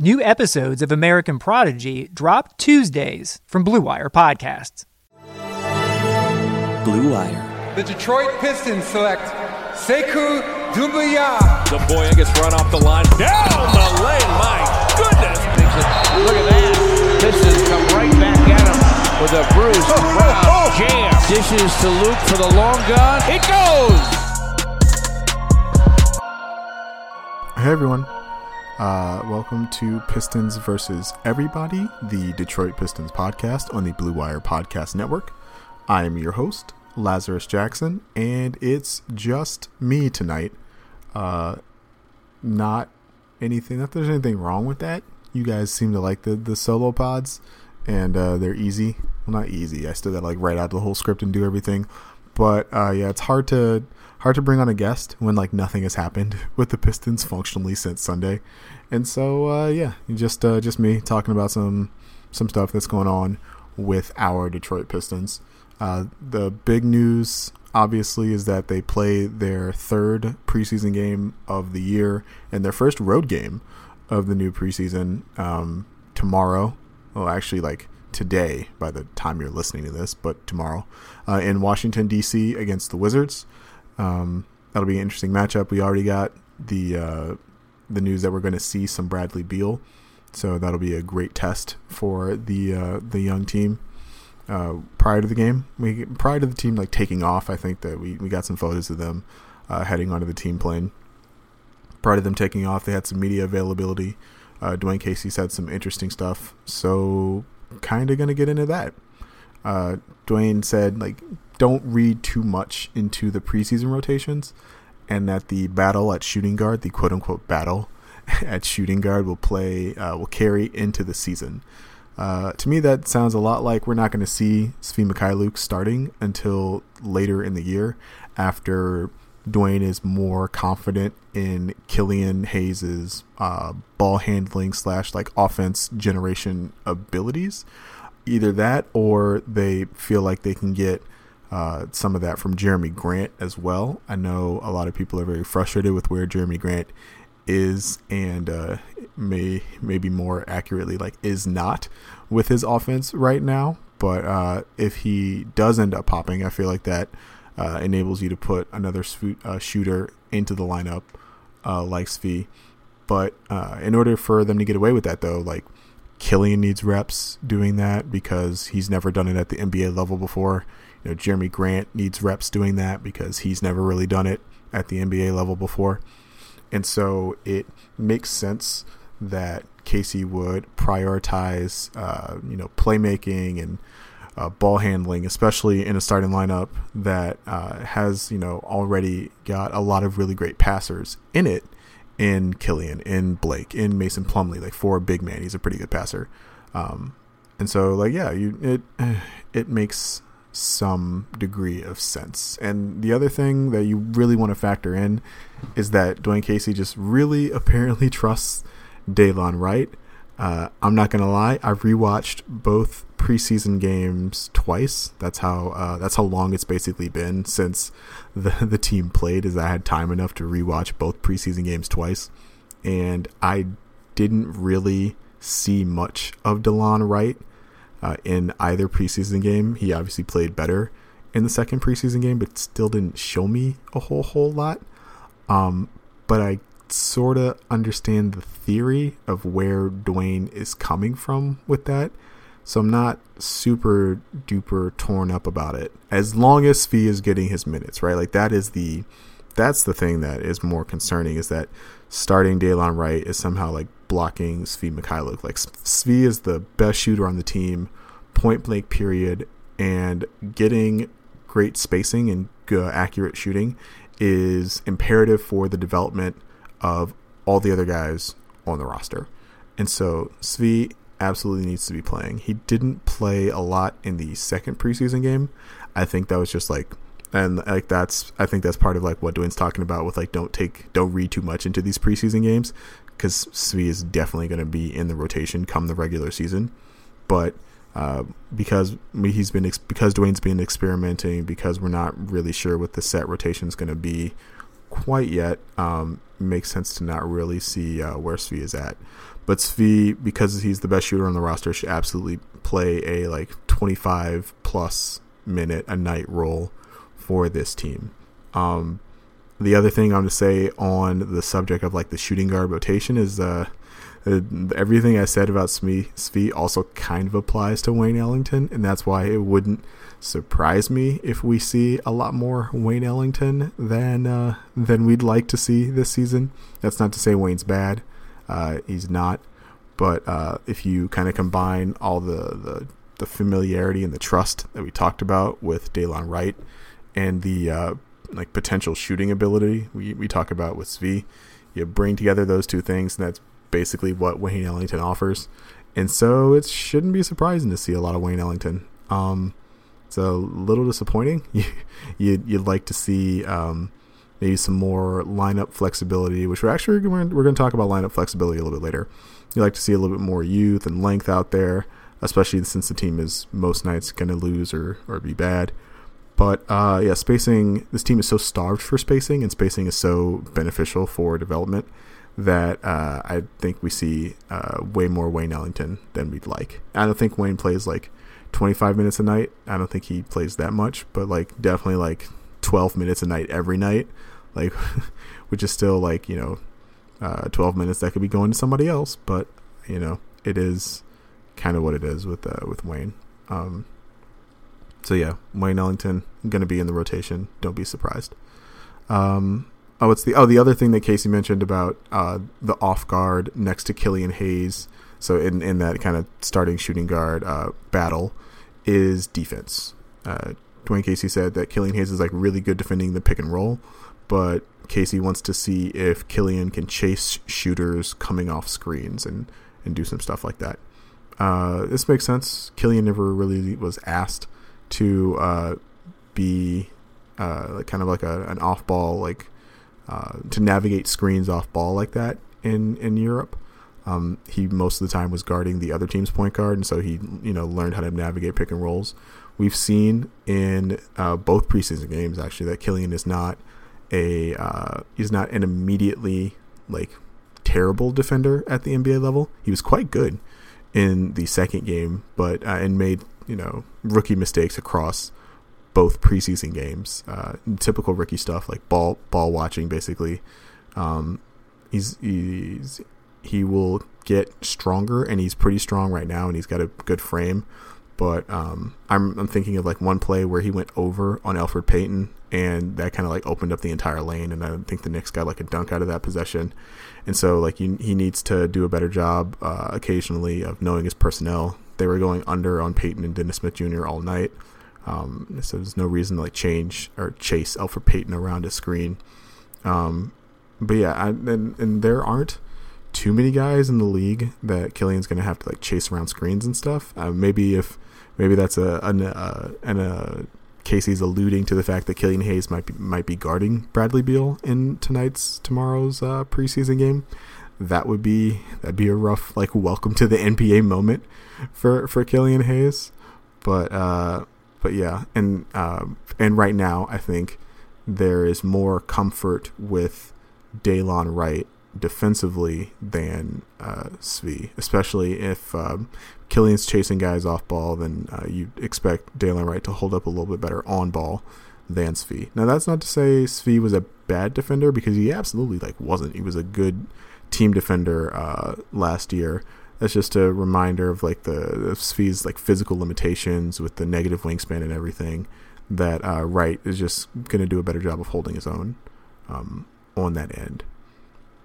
New episodes of American Prodigy drop Tuesdays from Blue Wire Podcasts. Blue Wire. The Detroit Pistons select Sekou Doumbouya. The boy gets run off the line. Down the lane. My goodness. Look at that. Pistons come right back at him with a Bruce oh, Brown oh, oh. jam. Dishes to Luke for the long gun. It goes. Hey everyone. Uh, welcome to Pistons versus Everybody, the Detroit Pistons podcast on the Blue Wire Podcast Network. I am your host, Lazarus Jackson, and it's just me tonight. Uh, not anything, not there's anything wrong with that you guys seem to like the the solo pods, and uh, they're easy. Well, not easy. I still got to like write out the whole script and do everything. But uh, yeah, it's hard to hard to bring on a guest when like nothing has happened with the Pistons functionally since Sunday. And so uh, yeah, just uh, just me talking about some some stuff that's going on with our Detroit Pistons. Uh, the big news obviously is that they play their third preseason game of the year and their first road game of the new preseason um, tomorrow. Well, actually, like today by the time you're listening to this, but tomorrow uh, in Washington D.C. against the Wizards. Um, that'll be an interesting matchup. We already got the uh, the news that we're going to see some Bradley Beal, so that'll be a great test for the uh, the young team. Uh, prior to the game, we prior to the team like taking off, I think that we, we got some photos of them uh, heading onto the team plane prior to them taking off, they had some media availability. Uh, Dwane Casey said some interesting stuff, so kind of gonna get into that. Uh, Dwane said like don't read too much into the preseason rotations, and that the battle at shooting guard, the quote unquote battle at shooting guard, will play uh, will carry into the season. Uh, to me, that sounds a lot like we're not going to see Svi Mykhailiuk starting until later in the year after Dwane is more confident in Killian Hayes's uh, ball handling slash like offense generation abilities. Either that, or they feel like they can get uh, some of that from Jerami Grant as well. I know a lot of people are very frustrated with where Jerami Grant is, and uh, may maybe more accurately like is not with his offense right now. But uh, if he does end up popping, I feel like that uh, enables you to put another uh, shooter into the lineup uh, like Svi. But uh, in order for them to get away with that, though, like Killian needs reps doing that because he's never done it at the NBA level before. You know, Jerami Grant needs reps doing that because he's never really done it at the NBA level before. And so it makes sense that Casey would prioritize, uh, you know, playmaking and uh, ball handling, especially in a starting lineup that uh, has you know already got a lot of really great passers in it. In Killian, in Blake, in Mason Plumlee, like for a big man, he's a pretty good passer. Um, and so, like, yeah, you it it makes some degree of sense. And the other thing that you really want to factor in is that Dwane Casey just really apparently trusts Delon Wright uh, I'm not gonna lie. I've rewatched both preseason games twice. That's how uh, that's how long it's basically been since the the team played. Is I had time enough to rewatch both preseason games twice, and I didn't really see much of Delon Wright uh, in either preseason game. He obviously played better in the second preseason game, but still didn't show me a whole whole lot. Um, but I sort of understand the theory of where Dwane is coming from with that. So I'm not super duper torn up about it. As long as Svi is getting his minutes, right? Like that is the that's the thing that is more concerning is that starting Delon Wright is somehow like blocking Svi Mykhailiuk. Like Svi is the best shooter on the team, point blank period, and getting great spacing and accurate shooting is imperative for the development of all the other guys on the roster. And so Svi absolutely needs to be playing. He didn't play a lot in the second preseason game. I think that was just like and like that's I think that's part of like what Dwane's talking about with like don't take don't read too much into these preseason games because Svi is definitely going to be in the rotation come the regular season, but uh, because he's been ex- because Dwane's been experimenting because we're not really sure what the set rotation is going to be quite yet. Um, makes sense to not really see uh, where Svi is at. But Svi, because he's the best shooter on the roster, should absolutely play a like 25 plus minute a night role for this team. Um, the other thing I'm to say on the subject of like the shooting guard rotation is uh, uh everything I said about Svi, Svi also kind of applies to Wayne Ellington, and that's why it wouldn't surprise me if we see a lot more Wayne Ellington than uh, than we'd like to see this season. That's not to say Wayne's bad. Uh, he's not. But uh, if you kind of combine all the, the, the familiarity and the trust that we talked about with Delon Wright and the uh, like potential shooting ability we, we talk about with Svi, you bring together those two things, and that's basically what Wayne Ellington offers. And so it shouldn't be surprising to see a lot of Wayne Ellington. Um, it's a little disappointing. you, you'd like to see um, maybe some more lineup flexibility, which we're actually we're, we're going to talk about lineup flexibility a little bit later. You'd like to see a little bit more youth and length out there, especially since the team is most nights going to lose or, or be bad. But uh, yeah, spacing. This team is so starved for spacing, and spacing is so beneficial for development that uh, I think we see uh, way more Wayne Ellington than we'd like. I don't think Wayne plays like 25 minutes a night. I don't think he plays that much, but like definitely like 12 minutes a night every night, like which is still like you know uh, 12 minutes that could be going to somebody else, but you know it is kind of what it is with uh, with Wayne. Um, so yeah, Wayne Ellington going to be in the rotation. Don't be surprised. Um, oh, it's the oh the other thing that Casey mentioned about uh, the off guard next to Killian Hayes. So in in that kind of starting shooting guard uh, battle is defense. Uh, Dwane Casey said that Killian Hayes is like really good defending the pick and roll, but Casey wants to see if Killian can chase shooters coming off screens and, and do some stuff like that. Uh, this makes sense. Killian never really was asked to uh, be uh, kind of like a, an off ball, like uh, to navigate screens off ball like that in in Europe. Um, he most of the time was guarding the other team's point guard, and so he you know learned how to navigate pick and rolls. We've seen in uh, both preseason games actually that Killian is not a uh, he's not an immediately like terrible defender at the NBA level. He was quite good in the second game, but uh, and made you know rookie mistakes across both preseason games. Uh, typical rookie stuff like ball ball watching, basically. Um, he's he's he will get stronger, and he's pretty strong right now, and he's got a good frame. But um, I'm I'm thinking of like one play where he went over on Elfrid Payton, and that kind of like opened up the entire lane, and I think the Knicks got like a dunk out of that possession. And so like he he needs to do a better job uh, occasionally of knowing his personnel. They were going under on Payton and Dennis Smith Jr. all night, um, so there's no reason to like change or chase Elfrid Payton around a screen. Um, but yeah, I, and and there aren't too many guys in the league that Killian's going to have to like chase around screens and stuff. Uh, maybe if maybe that's a an, uh, an uh, Casey's alluding to the fact that Killian Hayes might be might be guarding Bradley Beal in tonight's tomorrow's uh, preseason game. That would be that'd be a rough like welcome to the NBA moment for for Killian Hayes. But uh, but yeah, and uh, and right now I think there is more comfort with Delon Wright defensively than uh, Svi, especially if um, Killian's chasing guys off ball, then uh, you expect Delon Wright to hold up a little bit better on ball than Svi. Now that's not to say Svi was a bad defender because he absolutely like wasn't. He was a good team defender uh, last year. That's just a reminder of like the of Svi's like physical limitations with the negative wingspan and everything. That uh, Wright is just going to do a better job of holding his own um, on that end.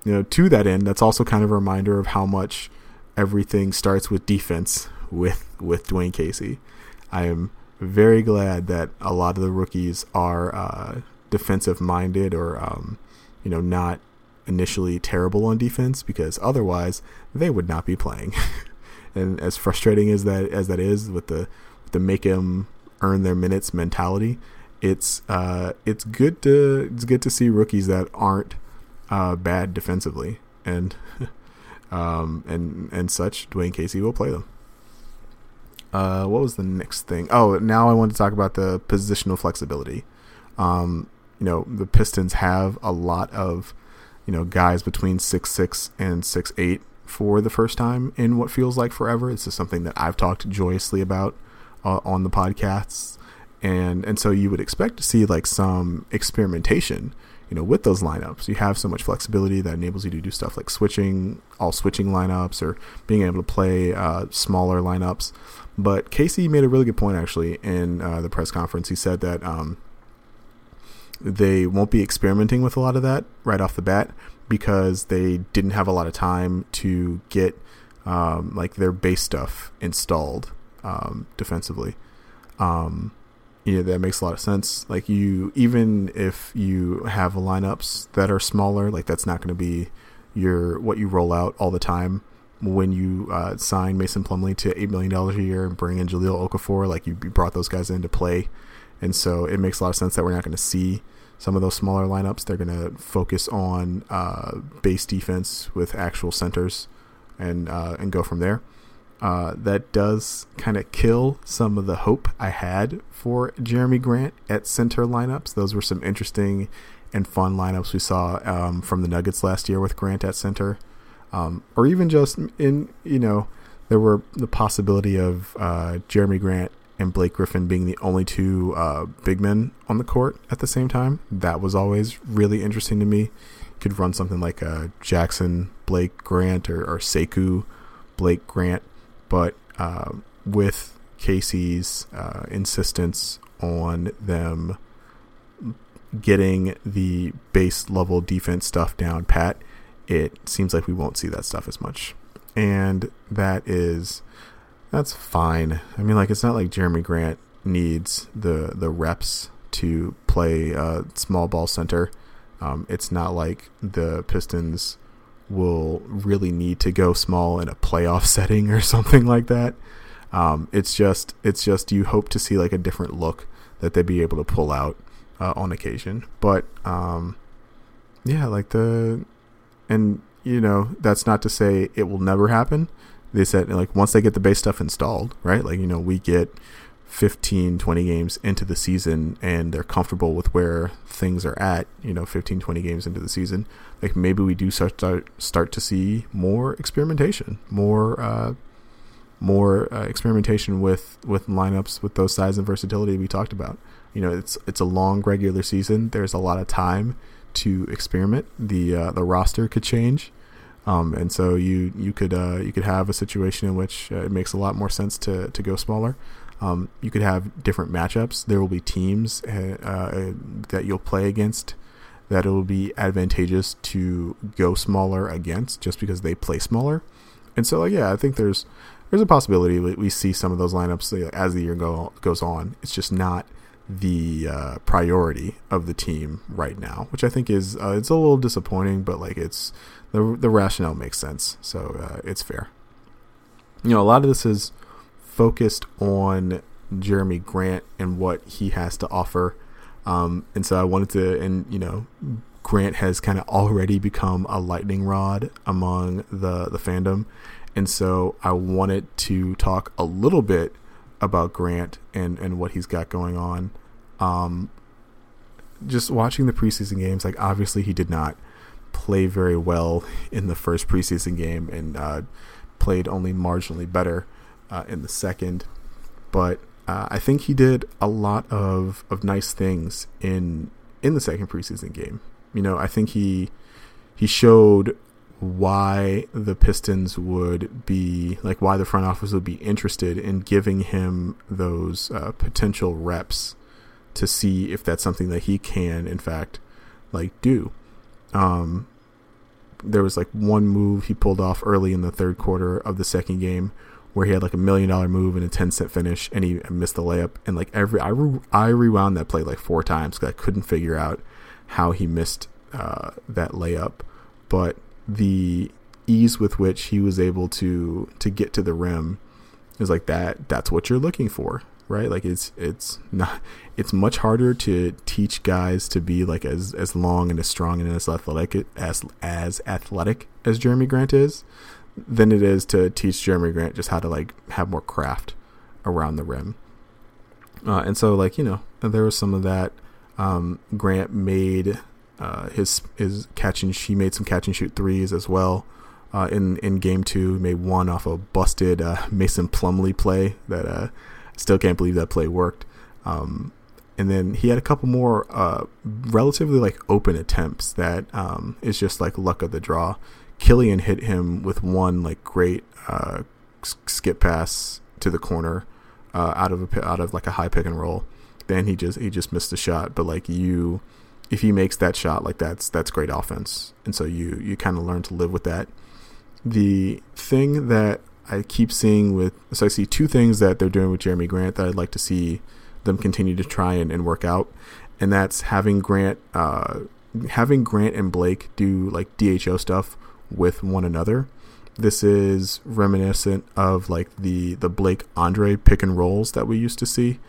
You know, to that end, that's also kind of a reminder of how much everything starts with defense with with Dwane Casey. I am very glad that a lot of the rookies are uh, defensive minded or um, you know not initially terrible on defense because otherwise they would not be playing. and as frustrating as that as that is with the the make them earn their minutes mentality, it's uh, it's good to it's good to see rookies that aren't uh, bad defensively and um, and and such. Dwane Casey will play them. Uh, what was the next thing? Oh, now I want to talk about the positional flexibility. Um, you know, the Pistons have a lot of you know guys between six six and six eight for the first time in what feels like forever. This is something that I've talked joyously about uh, on the podcasts, and and so you would expect to see like some experimentation, you know, with those lineups. You have so much flexibility that enables you to do stuff like switching, all switching lineups, or being able to play uh, smaller lineups. But Casey made a really good point actually in uh, the press conference. He said that. Um, they won't be experimenting with a lot of that right off the bat because they didn't have a lot of time to get um, like their base stuff installed um, defensively. Um, know, that makes a lot of sense. Like you, even if you have lineups that are smaller, like that's not going to be your what you roll out all the time. When you uh, sign Mason Plumlee to eight million dollars a year and bring in Jahlil Okafor, like you, you brought those guys in to play, and so it makes a lot of sense that we're not going to see some of those smaller lineups. They're going to focus on uh, base defense with actual centers and uh, and go from there. Uh, that does kind of kill some of the hope I had for Jerami Grant at center lineups. Those were some interesting and fun lineups we saw um, from the Nuggets last year with Grant at center, um, or even just in you know there were the possibility of uh, Jerami Grant and Blake Griffin being the only two uh, big men on the court at the same time. That was always really interesting to me. Could run something like a Jackson, Blake Grant, or, or Blake Grant but uh, with Casey's uh, insistence on them getting the base level defense stuff down pat, it seems like we won't see that stuff as much. And that is that's fine. I mean like it's not like Jerami Grant needs the the reps to play a small ball center. Um, it's not like the Pistons will really need to go small in a playoff setting or something like that. Um, it's just it's just you hope to see like a different look that they'd be able to pull out uh, on occasion. But um, yeah, like the and you know that's not to say it will never happen. They said like once they get the base stuff installed, right? Like you know we get 15 20 games into the season and they're comfortable with where things are at you know 15 20 games into the season like maybe we do start start, start to see more experimentation more uh, more uh, experimentation with with lineups with those size and versatility we talked about. You know it's it's a long regular season. There's a lot of time to experiment. The uh, the roster could change um, and so you you could uh, you could have a situation in which uh, it makes a lot more sense to to go smaller um, you could have different matchups. There will be teams uh, uh, that you'll play against that it will be advantageous to go smaller against just because they play smaller. And so, like, yeah, I think there's there's a possibility that we see some of those lineups as the year go, goes on. It's just not the uh, priority of the team right now, which I think is uh, it's a little disappointing, but like it's the the rationale makes sense, so uh, it's fair. You know, a lot of this is focused on Jerami Grant and what he has to offer. Um, and so I wanted to, and you know, Grant has kind of already become a lightning rod among the the fandom, and so I wanted to talk a little bit about Grant and and what he's got going on. Um, just watching the preseason games, like obviously he did not play very well in the first preseason game and uh, played only marginally better uh, in the second, but uh, I think he did a lot of, of nice things in in the second preseason game. You know, I think he he showed why the Pistons would be like why the front office would be interested in giving him those uh, potential reps to see if that's something that he can in fact like do. Um, there was like one move he pulled off early in the third quarter of the second game where he had like a million dollar move and a 10 cent finish and he missed the layup and like every I, re- I rewound that play like four times because I couldn't figure out how he missed uh, that layup but the ease with which he was able to to get to the rim is like that. That's what you're looking for, right? Like it's it's not it's much harder to teach guys to be like as as long and as strong and as athletic as as athletic as Jerami Grant is than it is to teach Jerami Grant just how to like have more craft around the rim. Uh, and so like you know there was some of that. Um, Grant made uh, his his catch and she made some catch and shoot threes as well. Uh, in in game two, made one off a busted uh, Mason Plumlee play that uh, still can't believe that play worked. Um, and then he had a couple more uh, relatively like open attempts that um, is just like luck of the draw. Killian hit him with one like great uh, skip pass to the corner uh, out of a out of like a high pick and roll. Then he just he just missed the shot. But like you, if he makes that shot, like that's that's great offense. And so you you kind of learn to live with that. The thing that I keep seeing with so I see two things that they're doing with Jerami Grant that I'd like to see them continue to try and, and work out, and that's having Grant uh, having Grant and Blake do like DHO stuff with one another. This is reminiscent of like the the Blake Andre pick and rolls that we used to see.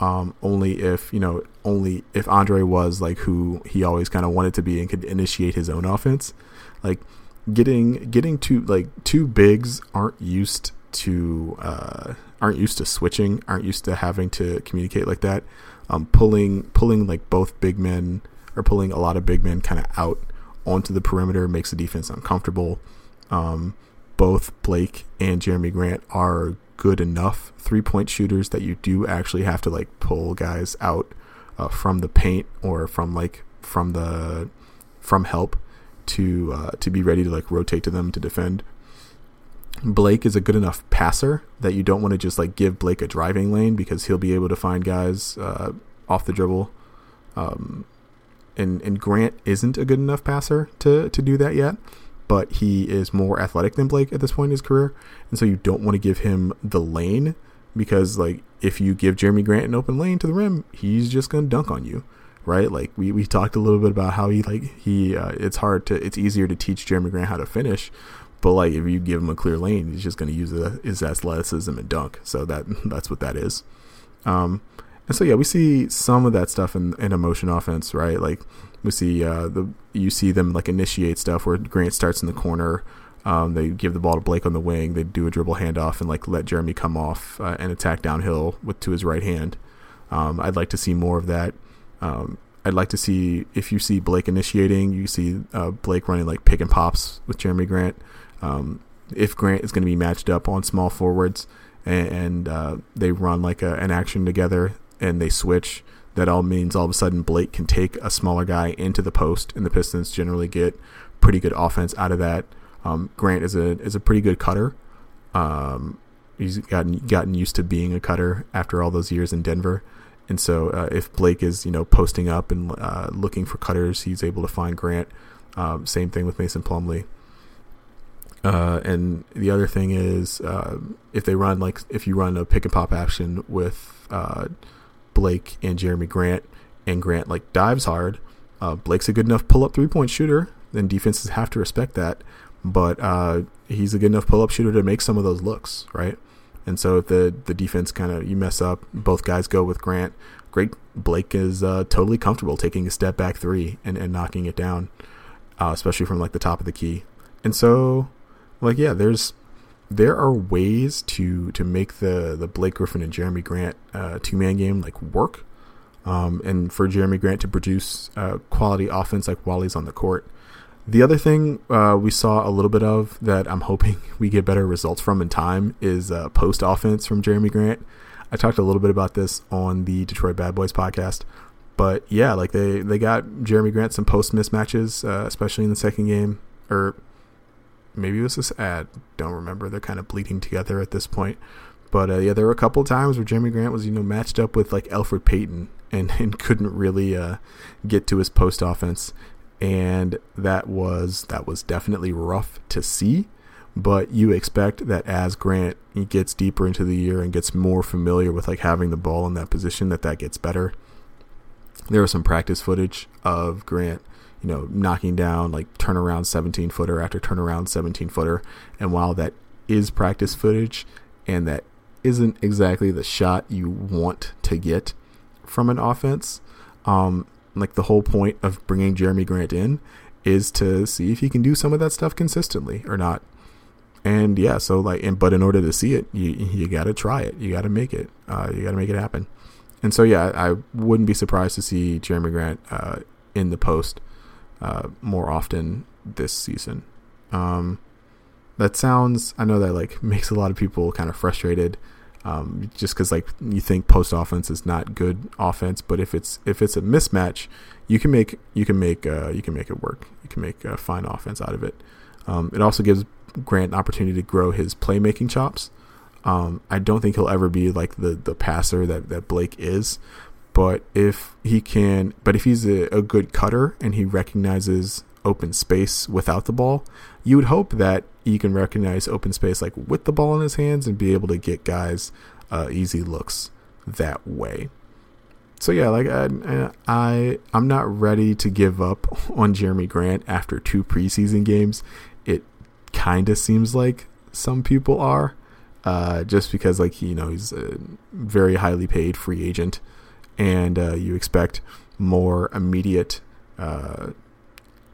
Um, only if you know, only if Andre was like who he always kind of wanted to be and could initiate his own offense. Like getting getting two like two bigs aren't used to uh, aren't used to switching, aren't used to having to communicate like that. Um, pulling pulling like both big men or pulling a lot of big men kind of out onto the perimeter makes the defense uncomfortable. Um, both Blake and Jerami Grant are good enough three point shooters that you do actually have to like pull guys out uh, from the paint or from like from the from help to uh, to be ready to like rotate to them to defend. Blake is a good enough passer that you don't want to just like give Blake a driving lane because he'll be able to find guys uh, off the dribble. Um, and and Grant isn't a good enough passer to to do that yet, but he is more athletic than Blake at this point in his career, and so you don't want to give him the lane because like if you give Jerami Grant an open lane to the rim, he's just gonna dunk on you, right? Like we we talked a little bit about how he like he uh, it's hard to it's easier to teach Jerami Grant how to finish. But like if you give him a clear lane, he's just going to use his athleticism and dunk. So that that's what that is. Um, and so yeah, we see some of that stuff in in a motion offense, right? Like we see uh, the you see them like initiate stuff where Grant starts in the corner. Um, they give the ball to Blake on the wing. They do a dribble handoff and like let Jerami come off uh, and attack downhill with to his right hand. Um, I'd like to see more of that. Um, I'd like to see if you see Blake initiating, you see uh, Blake running like pick and pops with Jerami Grant. Um, if Grant is going to be matched up on small forwards and, and uh, they run like a, an action together, and they switch, that all means all of a sudden Blake can take a smaller guy into the post, and the Pistons generally get pretty good offense out of that. Um, Grant is a is a pretty good cutter. Um, he's gotten gotten used to being a cutter after all those years in Denver, and so uh, if Blake is you know posting up and uh, looking for cutters, he's able to find Grant. Um, same thing with Mason Plumlee. Uh, and the other thing is uh, if they run like if you run a pick and pop action with uh, Blake and Jerami Grant, and Grant like dives hard. Uh, Blake's a good enough pull up three point shooter, then defenses have to respect that. But he's a good enough pull up shooter to make some of those looks, right? And so if the the defense kind of you mess up, both guys go with Grant. Great Blake is uh, totally comfortable taking a step back three and, and knocking it down, uh, especially from like the top of the key. And so, like yeah, there's there are ways to to make the the Blake Griffin and Jerami Grant uh, two man game like work, um, and for Jerami Grant to produce uh, quality offense like while he's on the court. The other thing uh, we saw a little bit of that I'm hoping we get better results from in time is uh, post offense from Jerami Grant. I talked a little bit about this on the Detroit Bad Boys podcast, but yeah, like they they got Jerami Grant some post mismatches, uh, especially in the second game or maybe it was this ad. Don't remember. They're kind of bleeding together at this point. But uh, yeah, there were a couple times where Jerami Grant was you know matched up with like Elfrid Payton and, and couldn't really uh, get to his post offense, and that was that was definitely rough to see. But you expect that as Grant gets deeper into the year and gets more familiar with like having the ball in that position, that that gets better. There was some practice footage of Grant you know, knocking down like turnaround 17 footer after turnaround 17 footer. And while that is practice footage and that isn't exactly the shot you want to get from an offense, um, like the whole point of bringing Jerami Grant in is to see if he can do some of that stuff consistently or not. And yeah, so like, and but in order to see it, you you got to try it. You got to make it. Uh, you got to make it happen. And so yeah, I wouldn't be surprised to see Jerami Grant uh, in the post uh, more often this season. Um, that sounds, I know that like makes a lot of people kind of frustrated, um, just because like you think post offense is not good offense, but if it's if it's a mismatch, you can make you can make uh, you can make it work. You can make a fine offense out of it. Um, it also gives Grant an opportunity to grow his playmaking chops. Um, I don't think he'll ever be like the the passer that that Blake is, but if he can, but if he's a, a good cutter and he recognizes open space without the ball, you would hope that he can recognize open space like with the ball in his hands and be able to get guys uh, easy looks that way. So yeah, like I, I I'm not ready to give up on Jerami Grant after two preseason games. It kind of seems like some people are, uh, just because like you know he's a very highly paid free agent and uh, you expect more immediate, uh,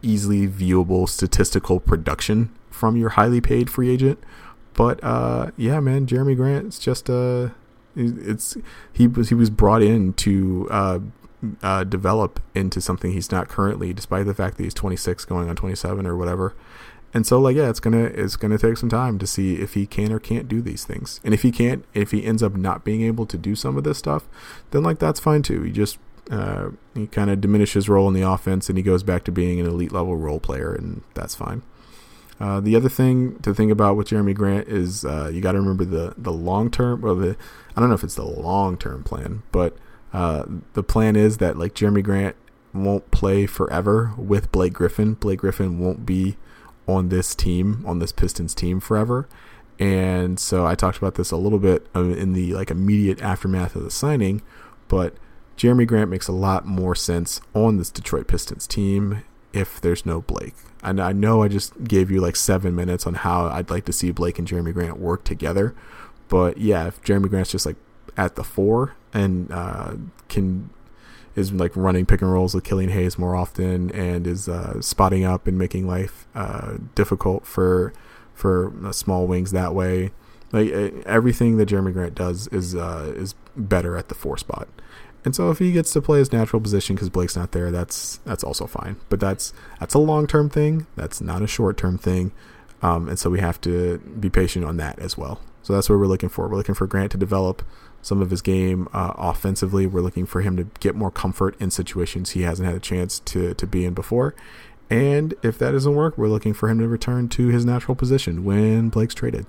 easily viewable statistical production from your highly paid free agent. But uh, yeah, man, Jerami Grant, it's just uh, it's he was he was brought in to uh, uh, develop into something he's not currently, despite the fact that he's 26, going on 27 or whatever. And so, like, yeah, it's gonna it's gonna take some time to see if he can or can't do these things. And if he can't, if he ends up not being able to do some of this stuff, then like that's fine too. You just uh, he kind of diminishes role in the offense, and he goes back to being an elite level role player, and that's fine. Uh, the other thing to think about with Jerami Grant is uh, you got to remember the the long term, or the I don't know if it's the long term plan, but uh, the plan is that like Jerami Grant won't play forever with Blake Griffin. Blake Griffin won't be on this team, on this Pistons team forever. And so I talked about this a little bit uh, in the like immediate aftermath of the signing, but Jerami Grant makes a lot more sense on this Detroit Pistons team if there's no Blake. And I know I just gave you like seven minutes on how I'd like to see Blake and Jerami Grant work together, but yeah, if Jerami Grant's just like at the four and uh, can is like running pick and rolls with Killian Hayes more often and is uh, spotting up and making life uh, difficult for for uh, small wings that way. Like everything that Jerami Grant does is uh, is better at the four spot. And so if he gets to play his natural position because Blake's not there, that's that's also fine. But that's that's a long term thing. That's not a short term thing. Um, and so we have to be patient on that as well. So that's what we're looking for. We're looking for Grant to develop some of his game uh, offensively. We're looking for him to get more comfort in situations he hasn't had a chance to, to be in before. And if that doesn't work, we're looking for him to return to his natural position when Blake's traded.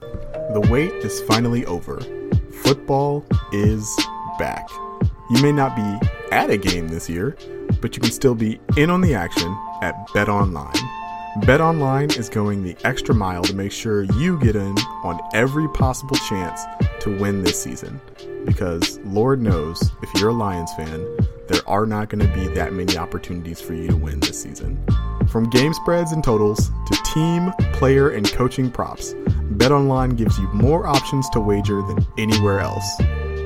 The wait is finally over. Football is back. You may not be at a game this year, but you can still be in on the action at Bet Online. BetOnline is going the extra mile to make sure you get in on every possible chance to win this season. Because Lord knows, if you're a Lions fan, there are not going to be that many opportunities for you to win this season. From game spreads and totals to team, player, and coaching props, BetOnline gives you more options to wager than anywhere else.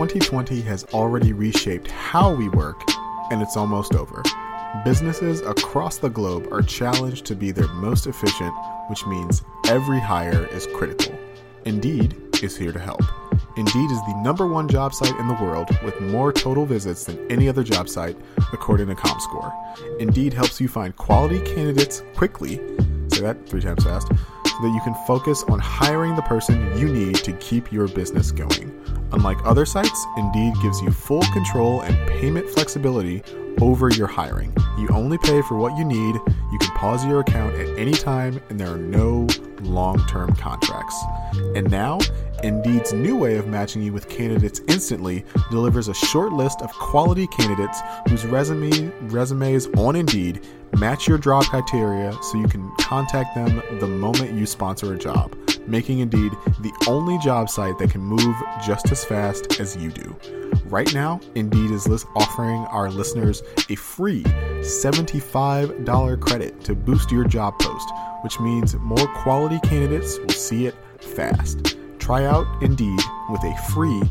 2020 has already reshaped how we work, and it's almost over. Businesses across the globe are challenged to be their most efficient, which means every hire is critical. Indeed is here to help. Indeed is the number one job site in the world with more total visits than any other job site, according to ComScore. Indeed helps you find quality candidates quickly, say that three times fast, that you can focus on hiring the person you need to keep your business going. Unlike other sites, Indeed gives you full control and payment flexibility over your hiring. You only pay for what you need. You can pause your account at any time, and there are no long term contracts. And now, Indeed's new way of matching you with candidates instantly delivers a short list of quality candidates whose resume resumes on Indeed match your job criteria so you can contact them the moment you sponsor a job, making Indeed the only job site that can move just as fast as you do. Right now, Indeed is offering our listeners a free $75 credit to boost your job post, which means more quality candidates will see it fast. Try out Indeed with a free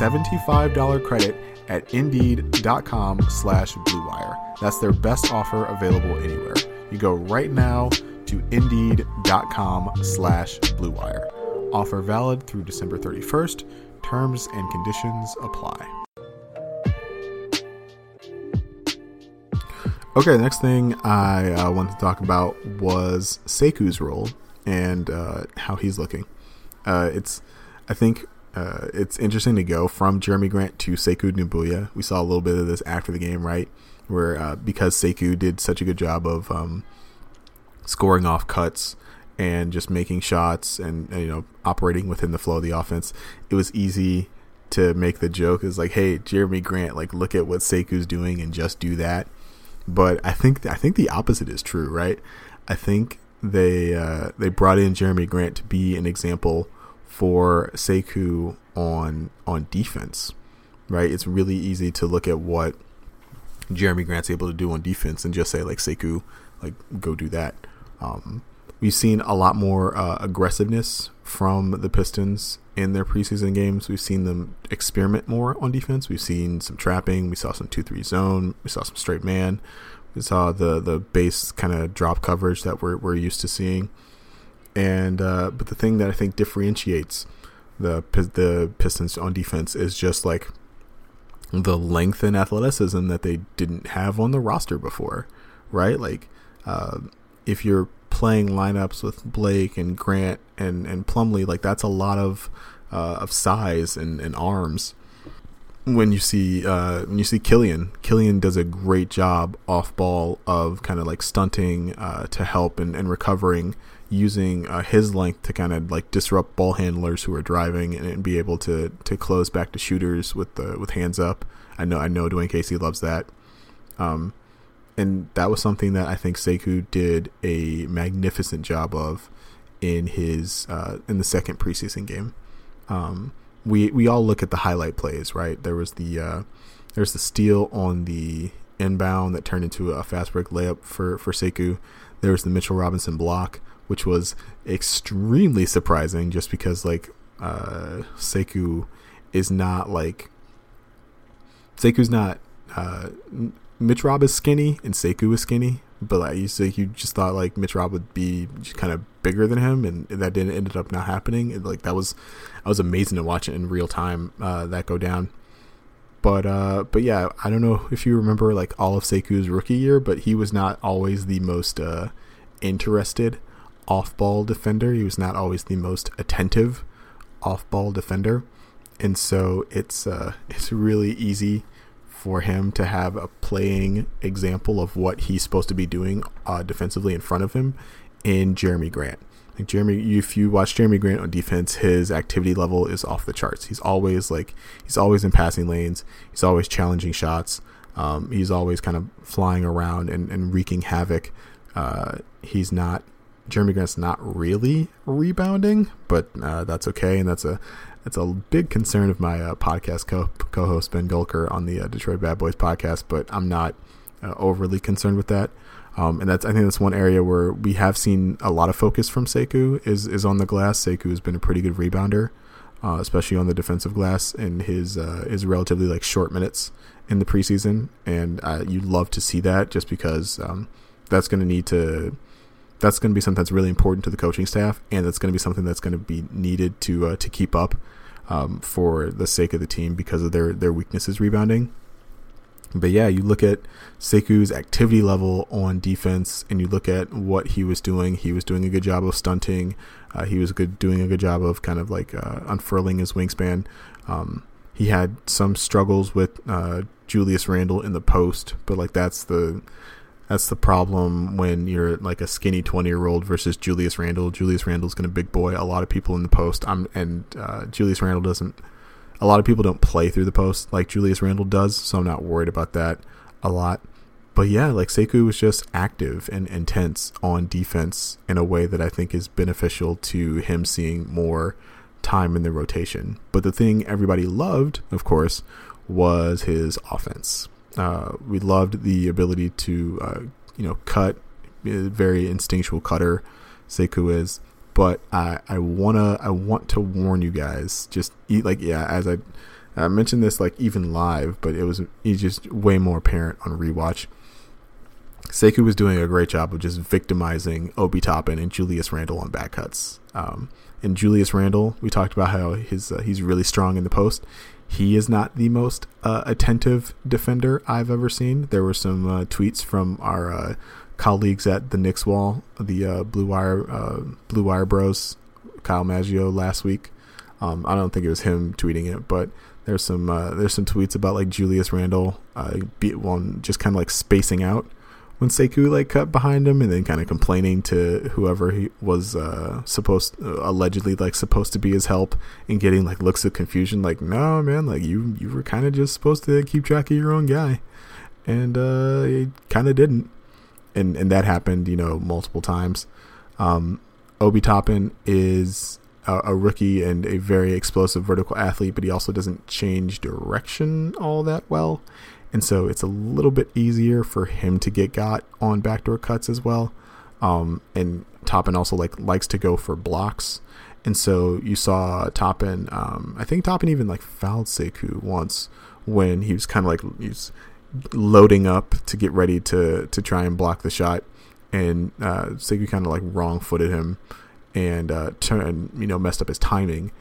$75 credit at indeed.com slash bluewire. That's their best offer available anywhere. You go right now to indeed.com slash bluewire. Offer valid through December 31st. Terms and conditions apply. Okay, next thing I uh, wanted to talk about was Sekou's role and uh, how he's looking. Uh, it's, I think, uh, it's interesting to go from Jerami Grant to Sekou Doumbouya. We saw a little bit of this after the game, right? Where uh, because Sekou did such a good job of um, scoring off cuts and just making shots and, and, you know operating within the flow of the offense, it was easy to make the joke is like, hey, Jerami Grant, like look at what Sekou's doing and just do that. But I think I think the opposite is true, right? I think they uh, they brought in Jerami Grant to be an example for Sekou on on defense, right? It's really easy to look at what Jerami Grant's able to do on defense and just say like Sekou, like go do that. Um, we've seen a lot more uh, aggressiveness from the Pistons in their preseason games. We've seen them experiment more on defense. We've seen some trapping. We saw some two three zone. We saw some straight man. We saw the the base kind of drop coverage that we're we're used to seeing. And uh, but the thing that I think differentiates the the Pistons on defense is just like the length and athleticism that they didn't have on the roster before, right? Like uh, if you're playing lineups with Blake and Grant and and Plumlee, like that's a lot of uh, of size and, and arms. When you see uh, when you see Killian, Killian does a great job off ball of kind of like stunting uh, to help and, and recovering using uh, his length to kind of like disrupt ball handlers who are driving and, and, be able to to close back to shooters with the with hands up. I know I know Dwane Casey loves that. Um, and that was something that I think Sekou did a magnificent job of in his uh, in the second preseason game. Um, we we all look at the highlight plays, right? There was the uh, there's the steal on the inbound that turned into a fast break layup for for Sekou. There was the Mitchell Robinson block which was extremely surprising just because like uh is not like Sekou's not uh Mitch Rob is skinny and Sekou is skinny, but like you say you just thought like Mitch Rob would be just kind of bigger than him and that didn't ended up not happening. It, like that was that was amazing to watch it in real time uh that go down. But uh but yeah, I don't know if you remember like all of Sekou's rookie year, but he was not always the most uh interested off ball defender. He was not always the most attentive off ball defender. And so it's uh, it's really easy for him to have a playing example of what he's supposed to be doing uh, defensively in front of him in Jerami Grant. Like Jerami, if you watch Jerami Grant on defense, his activity level is off the charts. He's always like he's always in passing lanes. He's always challenging shots. Um, he's always kind of flying around and, and wreaking havoc. Uh, he's not Jerami Grant's not really rebounding, but uh, that's okay, and that's a that's a big concern of my uh, podcast co- co-host Ben Gulker on the uh, Detroit Bad Boys podcast. But I'm not uh, overly concerned with that, um, and that's I think that's one area where we have seen a lot of focus from Sekou is is on the glass. Sekou has been a pretty good rebounder, uh, especially on the defensive glass in his uh, his relatively like short minutes in the preseason, and you'd love to see that just because um, that's going to need to that's going to be something that's really important to the coaching staff, and that's going to be something that's going to be needed to uh, to keep up um, for the sake of the team because of their their weaknesses rebounding. But yeah, you look at Sekou's activity level on defense, and you look at what he was doing. He was doing a good job of stunting. Uh, he was good doing a good job of kind of like uh, unfurling his wingspan. Um, he had some struggles with uh, Julius Randle in the post, but like that's the That's the problem when you're like a skinny 20 year old versus Julius Randle. Julius Randle's going to big boy a lot of people in the post. I'm and uh, Julius Randle doesn't. A lot of people don't play through the post like Julius Randle does, so I'm not worried about that a lot. But yeah, like Sekou was just active and intense on defense in a way that I think is beneficial to him seeing more time in the rotation. But the thing everybody loved, of course, was his offense. Uh, we loved the ability to, uh, you know, cut. Very instinctual cutter, Sekou is. But I, I wanna, I want to warn you guys. Just eat like yeah, as I, I mentioned this like even live, but it was it's just way more apparent on rewatch. Sekou was doing a great job of just victimizing Obi Toppin and Julius Randle on back cuts. Um, and Julius Randle, we talked about how his uh, he's really strong in the post. He is not the most uh, attentive defender I've ever seen. There were some uh, tweets from our uh, colleagues at the Knicks Wall, the uh, Blue Wire uh, Blue Wire Bros, Kyle Maggio last week. Um, I don't think it was him tweeting it, but there's some there's some tweets about like Julius Randle, be, one just kind of like spacing out when Sekou like cut behind him and then kind of complaining to whoever he was uh, supposed uh, allegedly like supposed to be his help and getting like looks of confusion like no man like you you were kind of just supposed to keep track of your own guy. And uh he kind of didn't. And and that happened you know multiple times. Um Obi Toppin is a, a rookie and a very explosive vertical athlete but he also doesn't change direction all that well and so it's a little bit easier for him to get got on backdoor cuts as well. Um, and Toppin also like likes to go for blocks, and so you saw Toppin. Um, I think Toppin even like fouled Sekou once when he was kind of like he's loading up to get ready to to try and block the shot, and uh, Sekou kind of like wrong footed him and uh, turn you know messed up his timing,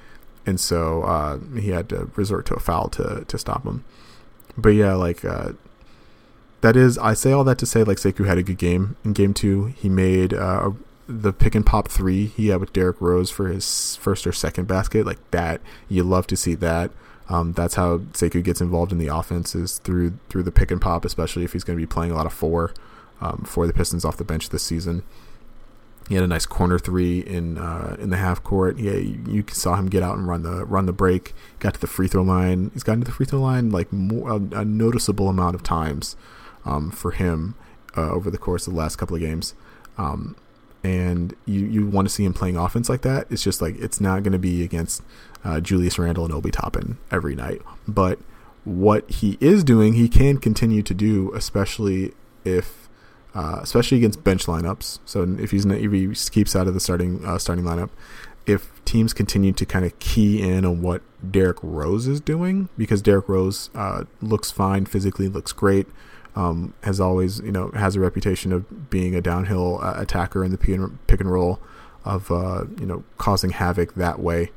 and so uh, he had to resort to a foul to to stop him but yeah, like uh, that is. I say all that to say like Sekou had a good game in game two. He made uh, the pick and pop three he had with Derrick Rose for his first or second basket. Like that, you love to see that. Um, that's how Sekou gets involved in the offense is through through the pick and pop, especially if he's going to be playing a lot of four um, for the Pistons off the bench this season. He had a nice corner three in uh, in the half court. Yeah, you, saw him get out and run the run the break. Got to the free throw line. He's gotten to the free throw line like more, a, a noticeable amount of times um, for him uh, over the course of the last couple of games. Um, and you you want to see him playing offense like that. It's just like it's not going to be against uh, Julius Randle and Obi Toppin every night, but what he is doing, he can continue to do, especially if uh, especially against bench lineups. So if he's if he keeps out of the starting uh, starting lineup, if teams continue to kind of key in on what Derrick Rose is doing, because Derrick Rose uh, looks fine physically, looks great, um, has always you know has a reputation of being a downhill uh, attacker in the pick and roll, of uh, you know causing havoc that way.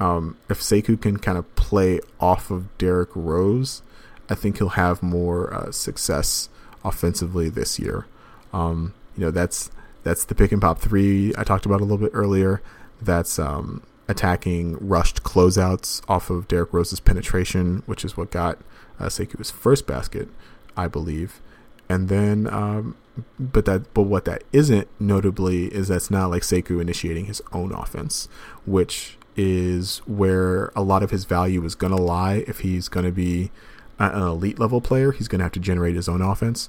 Um, if Sekou can kind of play off of Derrick Rose, I think he'll have more uh, success offensively this year. Um, you know, that's that's the pick and pop three I talked about a little bit earlier. That's um, attacking rushed closeouts off of Derrick Rose's penetration, which is what got uh, Sekou's first basket, I believe. And then, um, but that, but what that isn't notably is that's not like Sekou initiating his own offense, which is where a lot of his value is going to lie if he's going to be an elite level player. He's going to have to generate his own offense,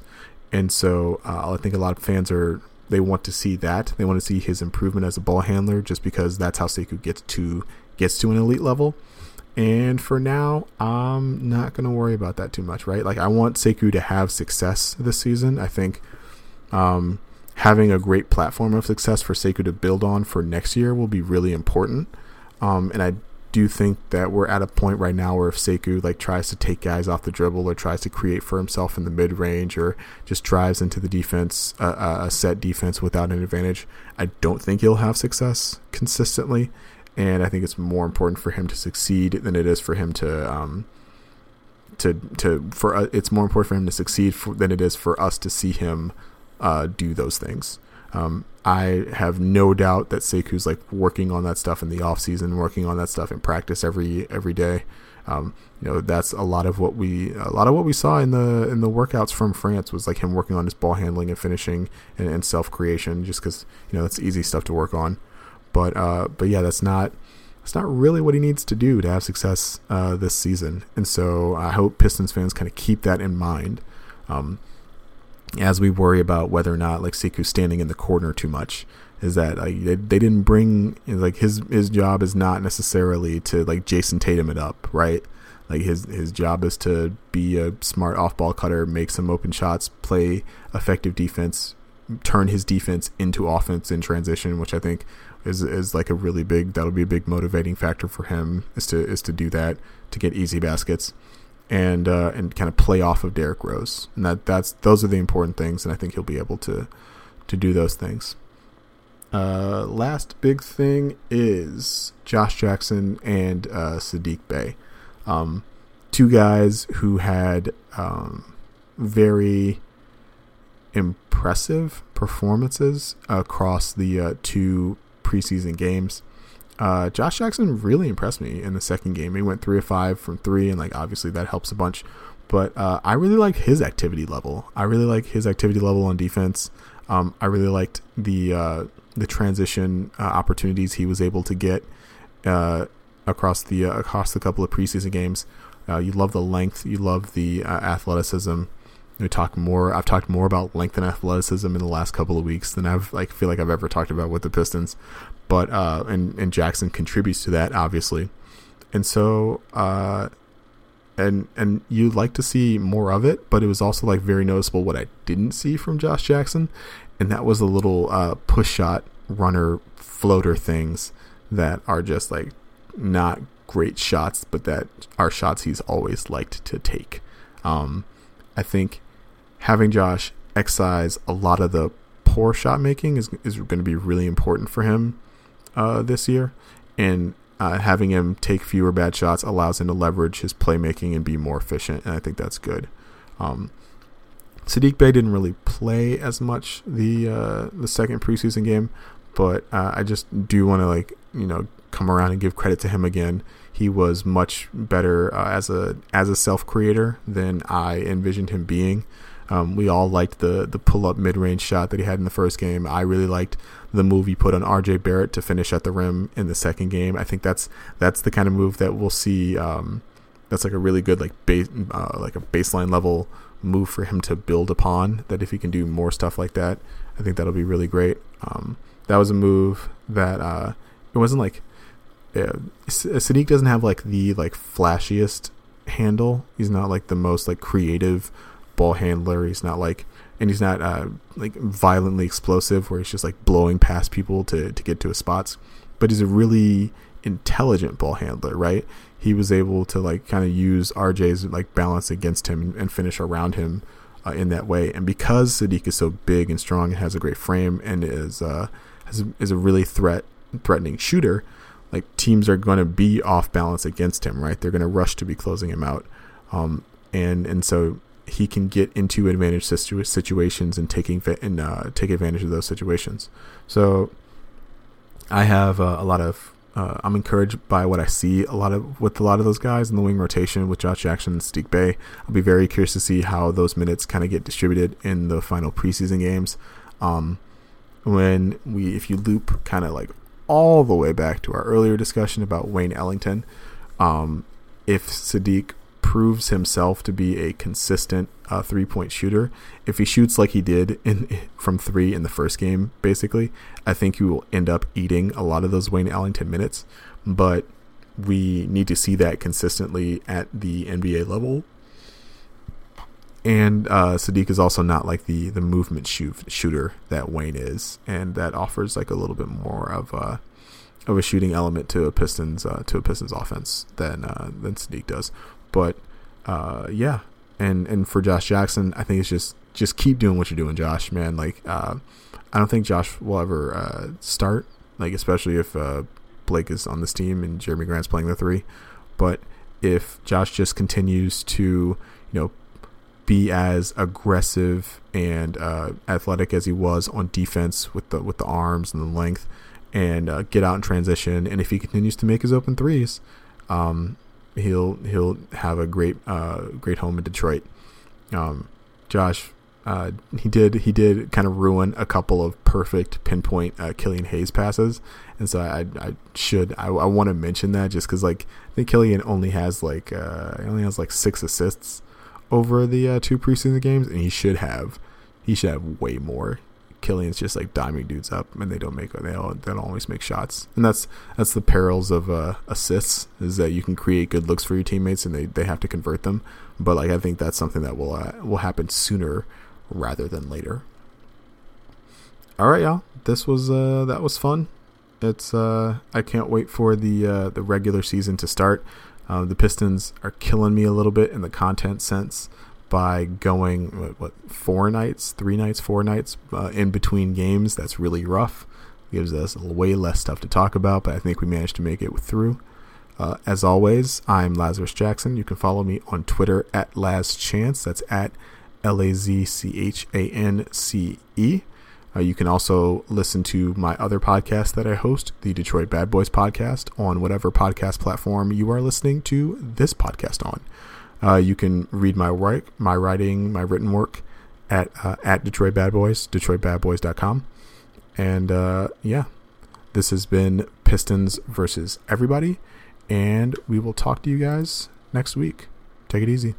and so uh, I think a lot of fans are they want to see that they want to see his improvement as a ball handler just because that's how Sekou gets to gets to an elite level. And for now, I'm not going to worry about that too much, right? Like I want Sekou to have success this season. I think um, having a great platform of success for Sekou to build on for next year will be really important. Um, and I do think that we're at a point right now where if Sekou like tries to take guys off the dribble or tries to create for himself in the mid range or just drives into the defense uh, a set defense without an advantage, I don't think he'll have success consistently. And I think it's more important for him to succeed than it is for him to um, to to for uh, it's more important for him to succeed for, than it is for us to see him uh, do those things. Um, I have no doubt that Sekou's like working on that stuff in the off season, working on that stuff in practice every every day. Um, you know, that's a lot of what we a lot of what we saw in the in the workouts from France was like him working on his ball handling and finishing and, and self creation, just because you know that's easy stuff to work on. But uh, but yeah, that's not that's not really what he needs to do to have success uh, this season. And so I hope Pistons fans kind of keep that in mind. Um, as we worry about whether or not like Sekou's standing in the corner too much is that like they, they didn't bring like his his job is not necessarily to like Jayson Tatum it up, right? Like his his job is to be a smart off ball cutter, make some open shots, play effective defense, turn his defense into offense in transition, which I think is is like a really big that'll be a big motivating factor for him is to is to do that to get easy baskets and uh, and kind of play off of Derrick Rose, and that that's those are the important things, and I think he'll be able to to do those things. Uh, last big thing is Josh Jackson and uh, Saddiq Bey, um, two guys who had um, very impressive performances across the uh, two preseason games. Uh, Josh Jackson really impressed me in the second game. He went three of five from three, and like obviously that helps a bunch. But uh, I really like his activity level. I really like his activity level on defense. Um, I really liked the uh, the transition uh, opportunities he was able to get uh, across the uh, across the couple of preseason games. you love the length. You love the athleticism. We talk more. I've talked more about length and athleticism in the last couple of weeks than I've like feel like I've ever talked about with the Pistons but uh, and and Jackson contributes to that obviously, and so uh, and and you'd like to see more of it, but it was also like very noticeable what I didn't see from Josh Jackson, and that was the little uh, push shot runner floater things that are just like not great shots, but that are shots he's always liked to take. Um, I think having Josh excise a lot of the poor shot making is is going to be really important for him uh, this year, and uh, having him take fewer bad shots allows him to leverage his playmaking and be more efficient, and I think that's good. Um, Saddiq Bey didn't really play as much the uh, the second preseason game, but uh, I just do want to like you know come around and give credit to him again. He was much better uh, as a as a self creator than I envisioned him being. Um, we all liked the the pull up mid range shot that he had in the first game. I really liked the move he put on RJ Barrett to finish at the rim in the second game. I think that's that's the kind of move that we'll see. Um, that's like a really good like base uh, like a baseline level move for him to build upon. That if he can do more stuff like that, I think that'll be really great. Um, that was a move that uh, it wasn't like uh, Saddiq doesn't have like the like flashiest handle. He's not like the most like creative ball handler. He's not like, and he's not uh, like violently explosive where he's just like blowing past people to to get to his spots. But he's a really intelligent ball handler, right? He was able to like kind of use RJ's like balance against him and finish around him uh, in that way. And because Saddiq is so big and strong and has a great frame and is uh, has, is a really threat threatening shooter, like teams are going to be off balance against him, right? They're going to rush to be closing him out. Um, and and so he can get into advantage situations and taking and uh, take advantage of those situations. So I have uh, a lot of uh, I'm encouraged by what I see a lot of with a lot of those guys in the wing rotation with Josh Jackson and Saddiq Bey. I'll be very curious to see how those minutes kind of get distributed in the final preseason games. Um, when we if you loop kind of like all the way back to our earlier discussion about Wayne Ellington, um, if Saddiq proves himself to be a consistent uh, three point shooter, if he shoots like he did in from three in the first game, basically, I think he will end up eating a lot of those Wayne Ellington minutes. But we need to see that consistently at the NBA level. And uh, Saddiq is also not like the the movement shoot, shooter that Wayne is, and that offers like a little bit more of a of a shooting element to a Pistons uh, to a Pistons offense than uh, than Saddiq does. But uh, yeah, and and for Josh Jackson, I think it's just just keep doing what you're doing, Josh. Man, like uh, I don't think Josh will ever uh, start, like especially if uh, Blake is on this team and Jerami Grant's playing the three. But if Josh just continues to, you know, be as aggressive and uh, athletic as he was on defense with the with the arms and the length, and uh, get out in transition, and if he continues to make his open threes, um, he'll he'll have a great uh, great home in Detroit. Um, Josh, uh, he did he did kind of ruin a couple of perfect pinpoint uh, Killian Hayes passes, and so I I should I, I want to mention that just because like I think Killian only has like uh, only has like six assists over the uh, two preseason games, and he should have he should have way more. Killian's just like diming dudes up, and they don't make they don't, they don't always make shots, and that's that's the perils of uh, assists is that you can create good looks for your teammates, and they, they have to convert them. But like I think that's something that will uh, will happen sooner rather than later. All right, y'all. This was uh that was fun. It's uh I can't wait for the uh the regular season to start. Uh, the Pistons are killing me a little bit in the content sense by going what, what four nights, three nights, four nights uh, in between games. That's really rough. Gives us way less stuff to talk about, but I think we managed to make it through. Uh, as always, I'm Lazarus Jackson. You can follow me on Twitter at LazChance. That's at L A Z C H A N C E. Uh, you can also listen to my other podcast that I host, the Detroit Bad Boys podcast, on whatever podcast platform you are listening to this podcast on. Uh, you can read my work, my writing, my written work at uh, at Detroit Bad Boys, DetroitBadBoys.com. And uh, yeah, this has been Pistons versus everybody, and we will talk to you guys next week. Take it easy.